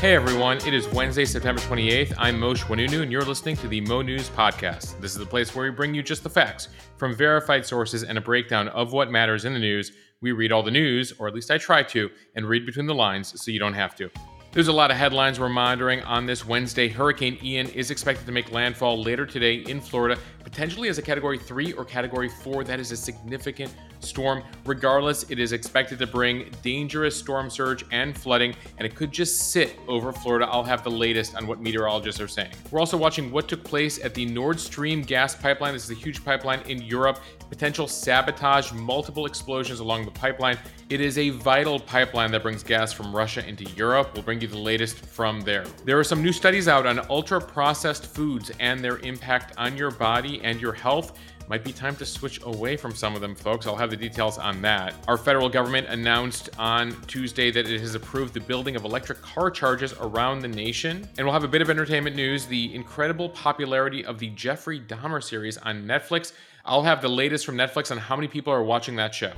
Hey everyone, it is Wednesday, September 28th. I'm Mosheh Oinounou, and you're listening to the Mo News Podcast. This is the place where we bring you just the facts from verified sources and a breakdown of what matters in the news. We read all the news, or at least I try to, and read between the lines so you don't have to. There's a lot of headlines we're monitoring on this Wednesday. Hurricane Ian is expected to make landfall later today in Florida, potentially as a Category 3 or Category 4. That is a significant storm. Regardless, it is expected to bring dangerous storm surge and flooding, and it could just sit over Florida. I'll have the latest on what meteorologists are saying. We're also watching what took place at the Nord Stream gas pipeline. This is a huge pipeline in Europe. Potential sabotage, multiple explosions along the pipeline. It is a vital pipeline that brings gas from Russia into Europe. We'll bring you the latest from there. There are some new studies out on ultra processed foods and their impact on your body and your health. Might be time to switch away from some of them, folks. I'll have the details on that. Our federal government announced on Tuesday that it has approved the building of electric car charges around the nation. And we'll have a bit of entertainment news the incredible popularity of the Jeffrey Dahmer series on Netflix. I'll have the latest from Netflix on how many people are watching that show.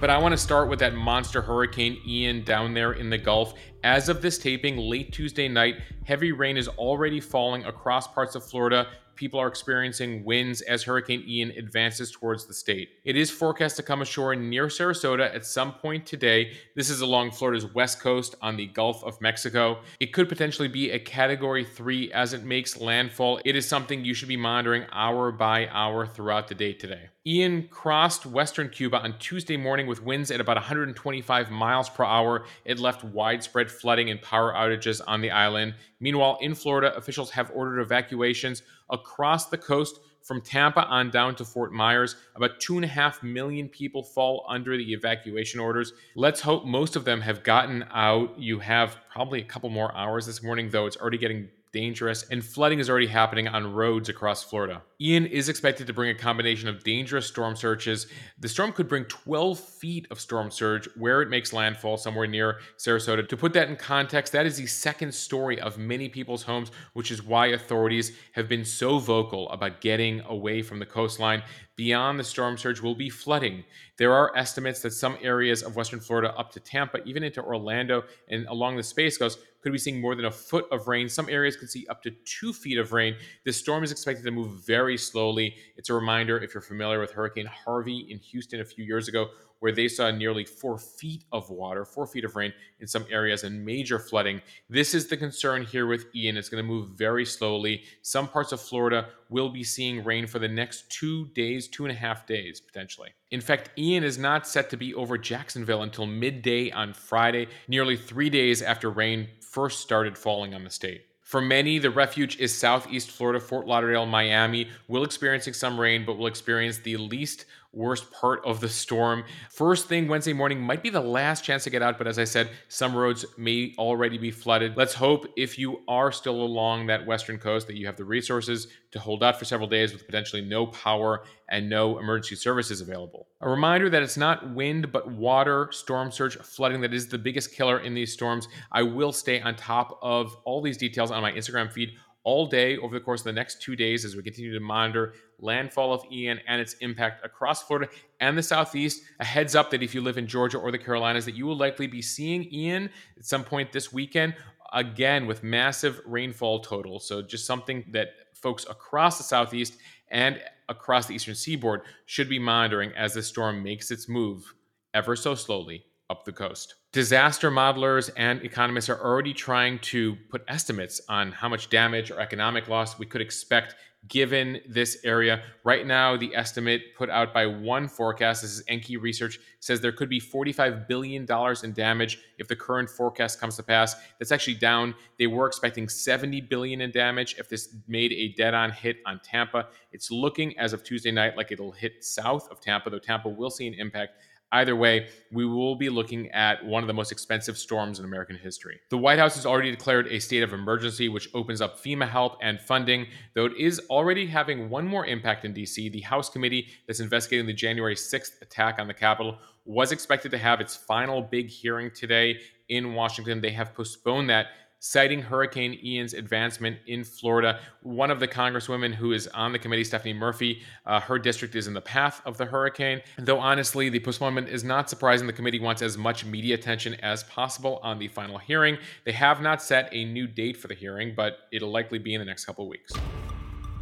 But I want to start with that monster hurricane Ian down there in the Gulf. As of this taping, late Tuesday night, heavy rain is already falling across parts of Florida. People are experiencing winds as Hurricane Ian advances towards the state. It is forecast to come ashore near Sarasota at some point today. This is along Florida's west coast on the Gulf of Mexico. It could potentially be a Category 3 as it makes landfall. It is something you should be monitoring hour by hour throughout the day today. Ian crossed western Cuba on Tuesday morning with winds at about 125 miles per hour. It left widespread flooding and power outages on the island. Meanwhile, in Florida, officials have ordered evacuations across the coast from Tampa on down to Fort Myers. About two and a half million people fall under the evacuation orders. Let's hope most of them have gotten out. You have probably a couple more hours this morning, though it's already getting dangerous, and flooding is already happening on roads across Florida. Ian is expected to bring a combination of dangerous storm surges. The storm could bring 12 feet of storm surge where it makes landfall somewhere near Sarasota. To put that in context, that is the second story of many people's homes, which is why authorities have been so vocal about getting away from the coastline. Beyond the storm surge will be flooding. There are estimates that some areas of Western Florida up to Tampa, even into Orlando and along the Space Coast, could be seeing more than a foot of rain. Some areas could see up to two feet of rain. This storm is expected to move very slowly. It's a reminder if you're familiar with Hurricane Harvey in Houston a few years ago, where they saw nearly four feet of water, four feet of rain in some areas, and major flooding. This is the concern here with Ian. It's going to move very slowly. Some parts of Florida will be seeing rain for the next two days, two and a half days, potentially. In fact, Ian is not set to be over Jacksonville until midday on Friday, nearly three days after rain first started falling on the state. For many, the refuge is southeast Florida, Fort Lauderdale, Miami. Will experiencing some rain, but will experience the least worst part of the storm. First thing Wednesday morning might be the last chance to get out, but as I said, some roads may already be flooded. Let's hope if you are still along that western coast that you have the resources to hold out for several days with potentially no power and no emergency services available. A reminder that it's not wind but water, storm surge, flooding that is the biggest killer in these storms. I will stay on top of all these details on my Instagram feed all day over the course of the next two days as we continue to monitor landfall of Ian and its impact across Florida and the Southeast. A heads up that if you live in Georgia or the Carolinas, that you will likely be seeing Ian at some point this weekend, again with massive rainfall totals. So just something that folks across the Southeast and across the Eastern Seaboard should be monitoring as the storm makes its move ever so slowly up the coast. Disaster modelers and economists are already trying to put estimates on how much damage or economic loss we could expect given this area. Right now, the estimate put out by one forecast, this is Enki Research, says there could be $45 billion in damage if the current forecast comes to pass. That's actually down. They were expecting 70 billion in damage if this made a dead-on hit on Tampa. It's looking as of Tuesday night like it'll hit south of Tampa, though Tampa will see an impact Either way, we will be looking at one of the most expensive storms in American history. The White House has already declared a state of emergency, which opens up FEMA help and funding, though it is already having one more impact in DC. The House committee that's investigating the January 6th attack on the Capitol was expected to have its final big hearing today in Washington. They have postponed that citing Hurricane Ian's advancement in Florida. One of the congresswomen who is on the committee, Stephanie Murphy, uh, her district is in the path of the hurricane. Though honestly, the postponement is not surprising. The committee wants as much media attention as possible on the final hearing. They have not set a new date for the hearing, but it'll likely be in the next couple of weeks.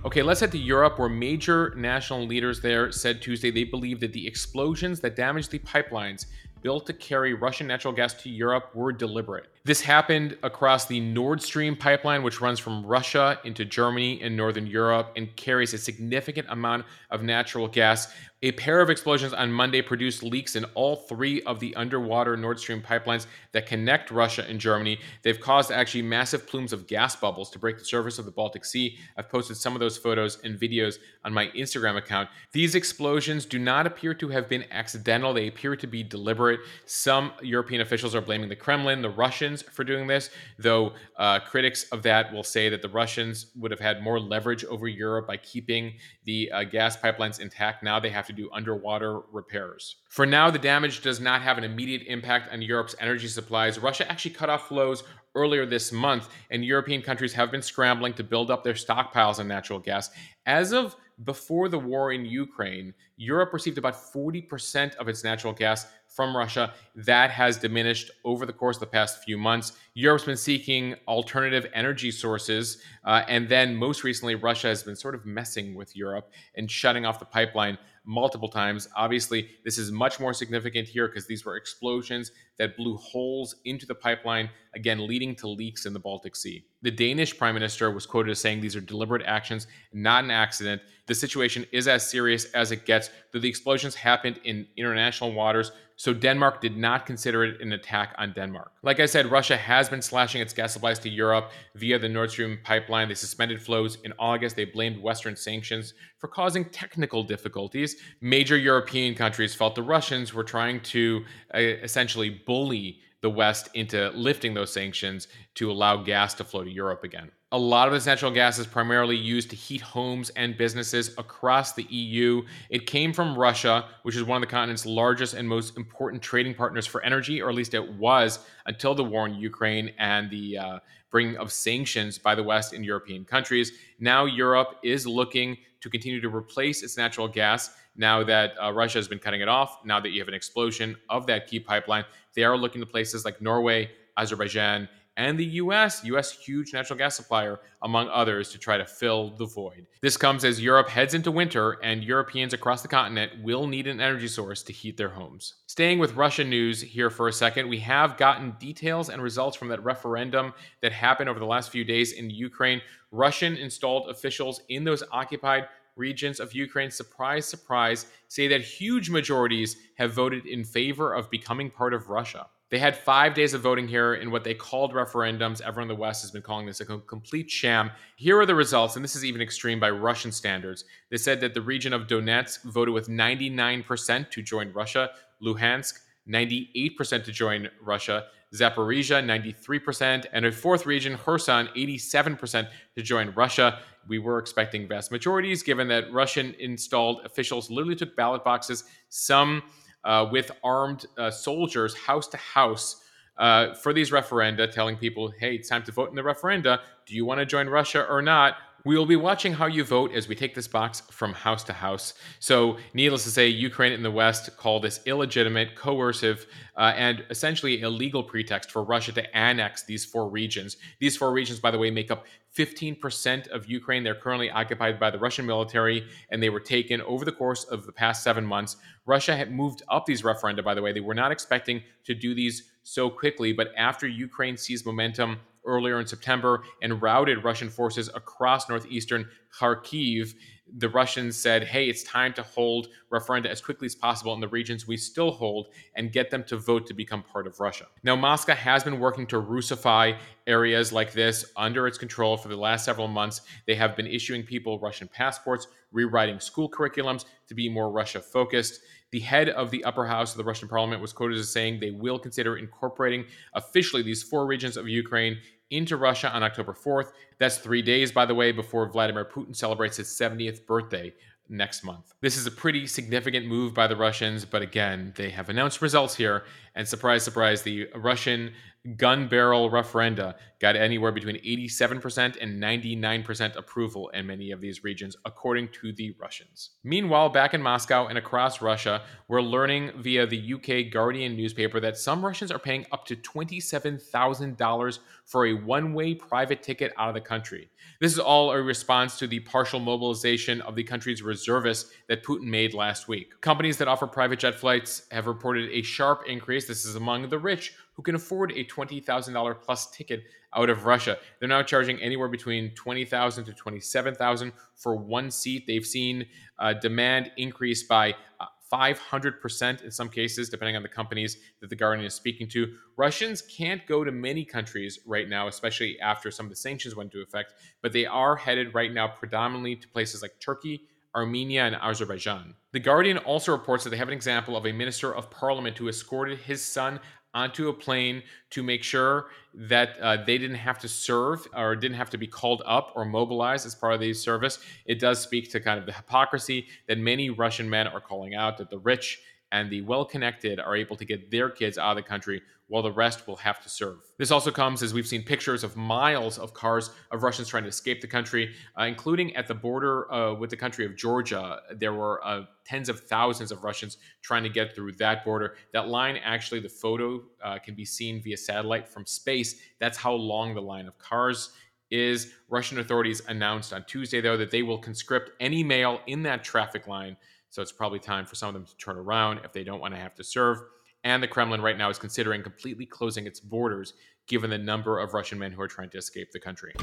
Okay, let's head to Europe, where major national leaders there said Tuesday they believe that the explosions that damaged the pipelines built to carry Russian natural gas to Europe were deliberate. This happened across the Nord Stream pipeline, which runs from Russia into Germany and Northern Europe and carries a significant amount of natural gas. A pair of explosions on Monday produced leaks in all three of the underwater Nord Stream pipelines that connect Russia and Germany. They've caused actually massive plumes of gas bubbles to break the surface of the Baltic Sea. I've posted some of those photos and videos on my Instagram account. These explosions do not appear to have been accidental, they appear to be deliberate. Some European officials are blaming the Kremlin, the Russians for doing this, though uh, critics of that will say that the Russians would have had more leverage over Europe by keeping the uh, gas pipelines intact. Now they have do underwater repairs. For now, the damage does not have an immediate impact on Europe's energy supplies. Russia actually cut off flows earlier this month, and European countries have been scrambling to build up their stockpiles of natural gas. As of before the war in Ukraine, Europe received about 40% of its natural gas from Russia. That has diminished over the course of the past few months. Europe's been seeking alternative energy sources. Uh, and then most recently, Russia has been sort of messing with Europe and shutting off the pipeline multiple times. Obviously, this is much more significant here because these were explosions that blew holes into the pipeline, again, leading to leaks in the Baltic Sea. The Danish prime minister was quoted as saying these are deliberate actions, not an accident. The situation is as serious as it gets, though the explosions happened in international waters. So Denmark did not consider it an attack on Denmark. Like I said, Russia has been slashing its gas supplies to Europe via the Nord Stream pipeline. They suspended flows in August. They blamed Western sanctions for causing technical difficulties. Major European countries felt the Russians were trying to uh, essentially bully the West into lifting those sanctions to allow gas to flow to Europe again. A lot of this natural gas is primarily used to heat homes and businesses across the EU. It came from Russia, which is one of the continent's largest and most important trading partners for energy, or at least it was until the war in Ukraine and the uh, bringing of sanctions by the West in European countries. Now, Europe is looking to continue to replace its natural gas now that uh, Russia has been cutting it off, now that you have an explosion of that key pipeline, they are looking to places like Norway, Azerbaijan, and the US, US huge natural gas supplier, among others, to try to fill the void. This comes as Europe heads into winter, and Europeans across the continent will need an energy source to heat their homes. Staying with Russian news here for a second, we have gotten details and results from that referendum that happened over the last few days in Ukraine. Russian installed officials in those occupied regions of Ukraine, surprise, surprise, say that huge majorities have voted in favor of becoming part of Russia. They had five days of voting here in what they called referendums. Everyone in the West has been calling this a complete sham. Here are the results, and this is even extreme by Russian standards. They said that the region of Donetsk voted with 99% to join Russia, Luhansk, 98% to join Russia, Zaporizhia, 93%, and a fourth region, Kherson, 87% to join Russia. We were expecting vast majorities given that Russian installed officials literally took ballot boxes, some uh, with armed uh, soldiers, house to house. Uh, for these referenda, telling people, hey, it's time to vote in the referenda. Do you want to join Russia or not? We will be watching how you vote as we take this box from house to house. So, needless to say, Ukraine and the West call this illegitimate, coercive, uh, and essentially illegal pretext for Russia to annex these four regions. These four regions, by the way, make up 15% of Ukraine. They're currently occupied by the Russian military, and they were taken over the course of the past seven months. Russia had moved up these referenda, by the way. They were not expecting to do these so quickly, but after Ukraine seized momentum earlier in September and routed Russian forces across northeastern Kharkiv, the Russians said, hey, it's time to hold referenda as quickly as possible in the regions we still hold and get them to vote to become part of Russia. Now, Moscow has been working to Russify areas like this under its control for the last several months. They have been issuing people Russian passports, rewriting school curriculums to be more Russia focused. The head of the upper house of the Russian parliament was quoted as saying they will consider incorporating officially these four regions of Ukraine into Russia on October 4th. That's three days, by the way, before Vladimir Putin celebrates his 70th birthday next month. This is a pretty significant move by the Russians, but again, they have announced results here, And surprise, surprise, the Russian gun barrel referenda got anywhere between 87% and 99% approval in many of these regions, according to the Russians. Meanwhile, back in Moscow and across Russia, we're learning via the UK Guardian newspaper that some Russians are paying up to $27,000 for a one way private ticket out of the country. This is all a response to the partial mobilization of the country's reservists that Putin made last week. Companies that offer private jet flights have reported a sharp increase. This is among the rich who can afford a $20,000 plus ticket out of Russia. They're now charging anywhere between 20,000 to 27,000 for one seat. They've seen uh, demand increase by uh, 500% in some cases, depending on the companies that the Guardian is speaking to. Russians can't go to many countries right now, especially after some of the sanctions went into effect, but they are headed right now predominantly to places like Turkey, Armenia, and Azerbaijan. The Guardian also reports that they have an example of a minister of parliament who escorted his son onto a plane to make sure that uh, they didn't have to serve or didn't have to be called up or mobilized as part of the service. It does speak to kind of the hypocrisy that many Russian men are calling out that the rich and the well connected are able to get their kids out of the country while the rest will have to serve. This also comes as we've seen pictures of miles of cars of Russians trying to escape the country, uh, including at the border uh, with the country of Georgia. There were uh, tens of thousands of Russians trying to get through that border. That line, actually, the photo uh, can be seen via satellite from space. That's how long the line of cars is. Russian authorities announced on Tuesday, though, that they will conscript any male in that traffic line so it's probably time for some of them to turn around if they don't want to have to serve. And the Kremlin right now is considering completely closing its borders given the number of Russian men who are trying to escape the country.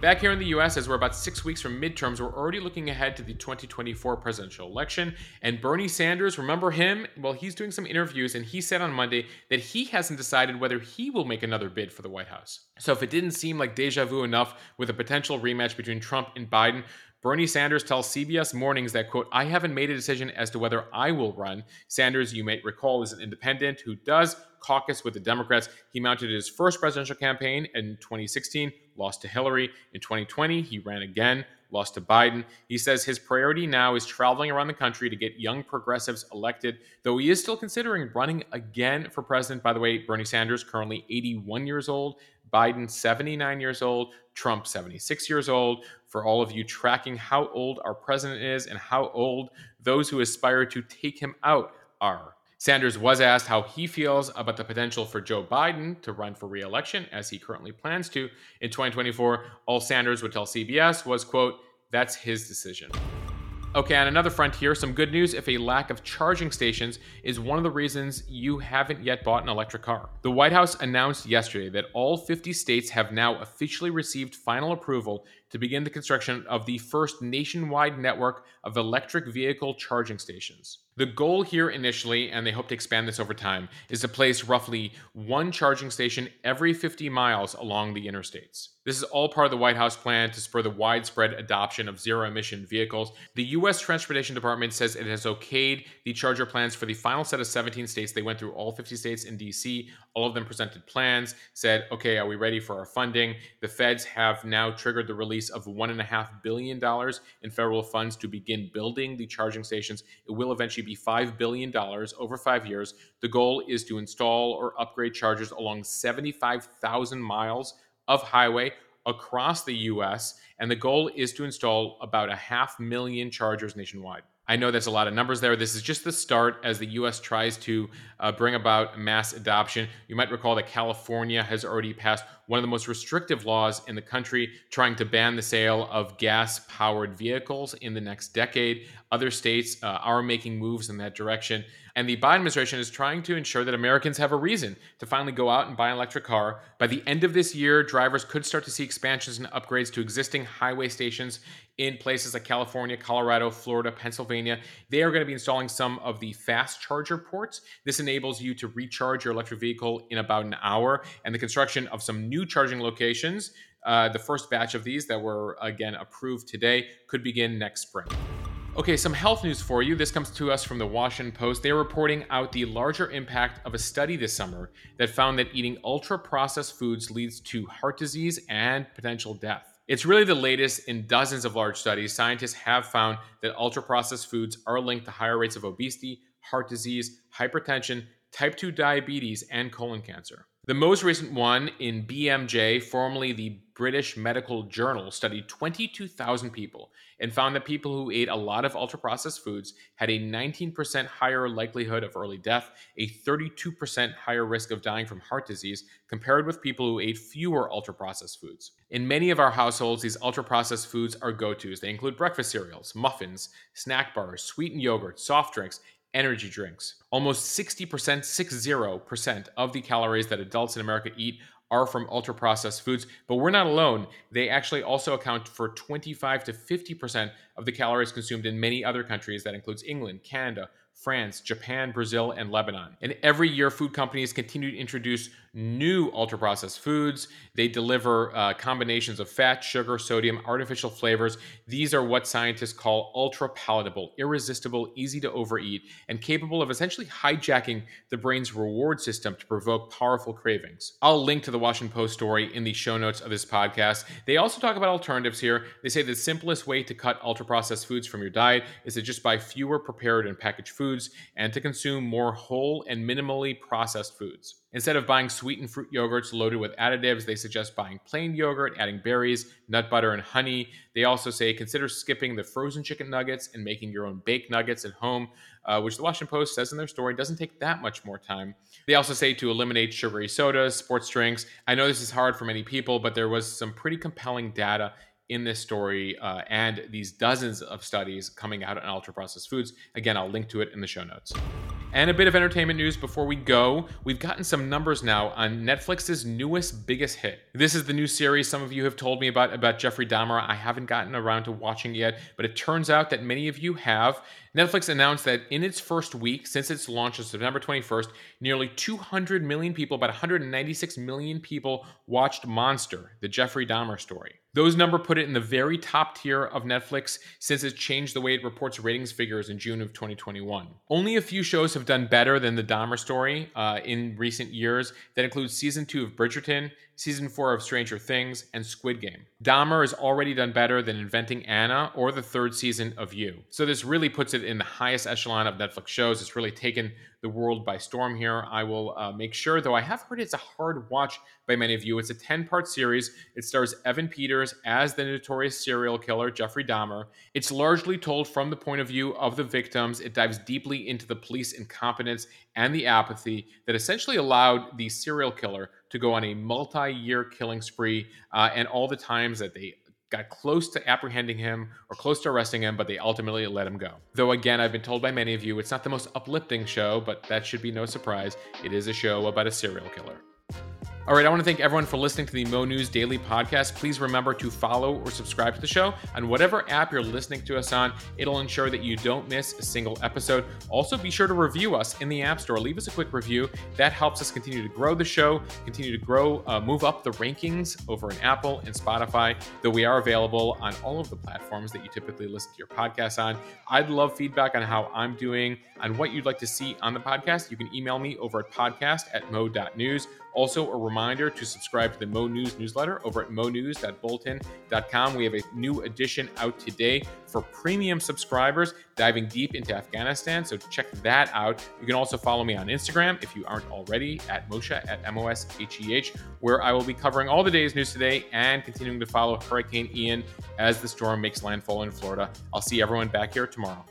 Back here in the US, as we're about six weeks from midterms, we're already looking ahead to the 2024 presidential election. And Bernie Sanders, remember him? Well, he's doing some interviews, and he said on Monday that he hasn't decided whether he will make another bid for the White House. So if it didn't seem like deja vu enough with a potential rematch between Trump and Biden, Bernie Sanders tells CBS Mornings that, quote, I haven't made a decision as to whether I will run. Sanders, you may recall, is an independent who does caucus with the Democrats. He mounted his first presidential campaign in 2016, lost to Hillary. In 2020, he ran again, lost to Biden. He says his priority now is traveling around the country to get young progressives elected, though he is still considering running again for president. By the way, Bernie Sanders, currently 81 years old, Biden, 79 years old, Trump, 76 years old. For all of you tracking how old our president is and how old those who aspire to take him out are. Sanders was asked how he feels about the potential for Joe Biden to run for re-election as he currently plans to in 2024. All Sanders would tell CBS was, quote, that's his decision. Okay, on another front here, some good news if a lack of charging stations is one of the reasons you haven't yet bought an electric car. The White House announced yesterday that all 50 states have now officially received final approval to begin the construction of the first nationwide network of electric vehicle charging stations. The goal here initially, and they hope to expand this over time, is to place roughly one charging station every 50 miles along the interstates. This is all part of the White House plan to spur the widespread adoption of zero emission vehicles. The U.S. Transportation Department says it has okayed the charger plans for the final set of 17 states. They went through all 50 states in D.C. All of them presented plans, said, okay, are we ready for our funding? The feds have now triggered the release of $1.5 billion in federal funds to begin building the charging stations. It will eventually be $5 billion over five years. The goal is to install or upgrade chargers along 75,000 miles of highway across the US, and the goal is to install about a half million chargers nationwide. I know there's a lot of numbers there. This is just the start as the US tries to uh, bring about mass adoption. You might recall that California has already passed one of the most restrictive laws in the country, trying to ban the sale of gas powered vehicles in the next decade. Other states uh, are making moves in that direction. And the Biden administration is trying to ensure that Americans have a reason to finally go out and buy an electric car. By the end of this year, drivers could start to see expansions and upgrades to existing highway stations in places like California, Colorado, Florida, Pennsylvania. They are going to be installing some of the fast charger ports. This enables you to recharge your electric vehicle in about an hour, and the construction of some new charging locations. Uh, the first batch of these that were again approved today could begin next spring. Okay, some health news for you. This comes to us from the Washington Post. They're reporting out the larger impact of a study this summer that found that eating ultra processed foods leads to heart disease and potential death. It's really the latest in dozens of large studies. Scientists have found that ultra processed foods are linked to higher rates of obesity, heart disease, hypertension, type 2 diabetes, and colon cancer. The most recent one in BMJ, formerly the British Medical Journal, studied 22,000 people and found that people who ate a lot of ultra processed foods had a 19% higher likelihood of early death, a 32% higher risk of dying from heart disease, compared with people who ate fewer ultra processed foods. In many of our households, these ultra processed foods are go tos. They include breakfast cereals, muffins, snack bars, sweetened yogurt, soft drinks, energy drinks. Almost 60%, 60% of the calories that adults in America eat are from ultra processed foods, but we're not alone. They actually also account for 25 to 50% of the calories consumed in many other countries that includes England, Canada, France, Japan, Brazil, and Lebanon. And every year, food companies continue to introduce new ultra processed foods. They deliver uh, combinations of fat, sugar, sodium, artificial flavors. These are what scientists call ultra palatable, irresistible, easy to overeat, and capable of essentially hijacking the brain's reward system to provoke powerful cravings. I'll link to the Washington Post story in the show notes of this podcast. They also talk about alternatives here. They say the simplest way to cut ultra processed foods from your diet is to just buy fewer prepared and packaged foods and to consume more whole and minimally processed foods. Instead of buying sweetened fruit yogurts loaded with additives, they suggest buying plain yogurt, adding berries, nut butter, and honey. They also say consider skipping the frozen chicken nuggets and making your own baked nuggets at home, uh, which the Washington Post says in their story doesn't take that much more time. They also say to eliminate sugary sodas, sports drinks. I know this is hard for many people, but there was some pretty compelling data in this story uh, and these dozens of studies coming out on ultra processed foods. Again, I'll link to it in the show notes. And a bit of entertainment news before we go. We've gotten some numbers now on Netflix's newest biggest hit. This is the new series some of you have told me about about Jeffrey Dahmer. I haven't gotten around to watching yet, but it turns out that many of you have. Netflix announced that in its first week since its launch on September 21st, nearly 200 million people, about 196 million people watched Monster, the Jeffrey Dahmer story. Those number put it in the very top tier of Netflix since it changed the way it reports ratings figures in June of 2021. Only a few shows have done better than the Dahmer story uh, in recent years. That includes season two of Bridgerton, season four of Stranger Things, and Squid Game. Dahmer has already done better than Inventing Anna or the third season of You. So this really puts it in the highest echelon of Netflix shows. It's really taken the world by storm here. I will uh, make sure, though I have heard it's a hard watch by many of you. It's a 10 part series. It stars Evan Peters as the notorious serial killer, Jeffrey Dahmer. It's largely told from the point of view of the victims. It dives deeply into the police incompetence and the apathy that essentially allowed the serial killer to go on a multi year killing spree uh, and all the times that they got close to apprehending him or close to arresting him, but they ultimately let him go. Though, again, I've been told by many of you it's not the most uplifting show, but that should be no surprise. It is a show about a serial killer. All right, I want to thank everyone for listening to the Mo News Daily Podcast. Please remember to follow or subscribe to the show on whatever app you're listening to us on. It'll ensure that you don't miss a single episode. Also, be sure to review us in the App Store. Leave us a quick review. That helps us continue to grow the show, continue to grow, uh, move up the rankings over in Apple and Spotify, though we are available on all of the platforms that you typically listen to your podcast on. I'd love feedback on how I'm doing, on what you'd like to see on the podcast. You can email me over at podcast at mo.news also, a reminder to subscribe to the Mo News newsletter over at monews.bulletin.com. We have a new edition out today for premium subscribers diving deep into Afghanistan. So check that out. You can also follow me on Instagram if you aren't already at Moshe at M O S H E H, where I will be covering all the day's news today and continuing to follow Hurricane Ian as the storm makes landfall in Florida. I'll see everyone back here tomorrow.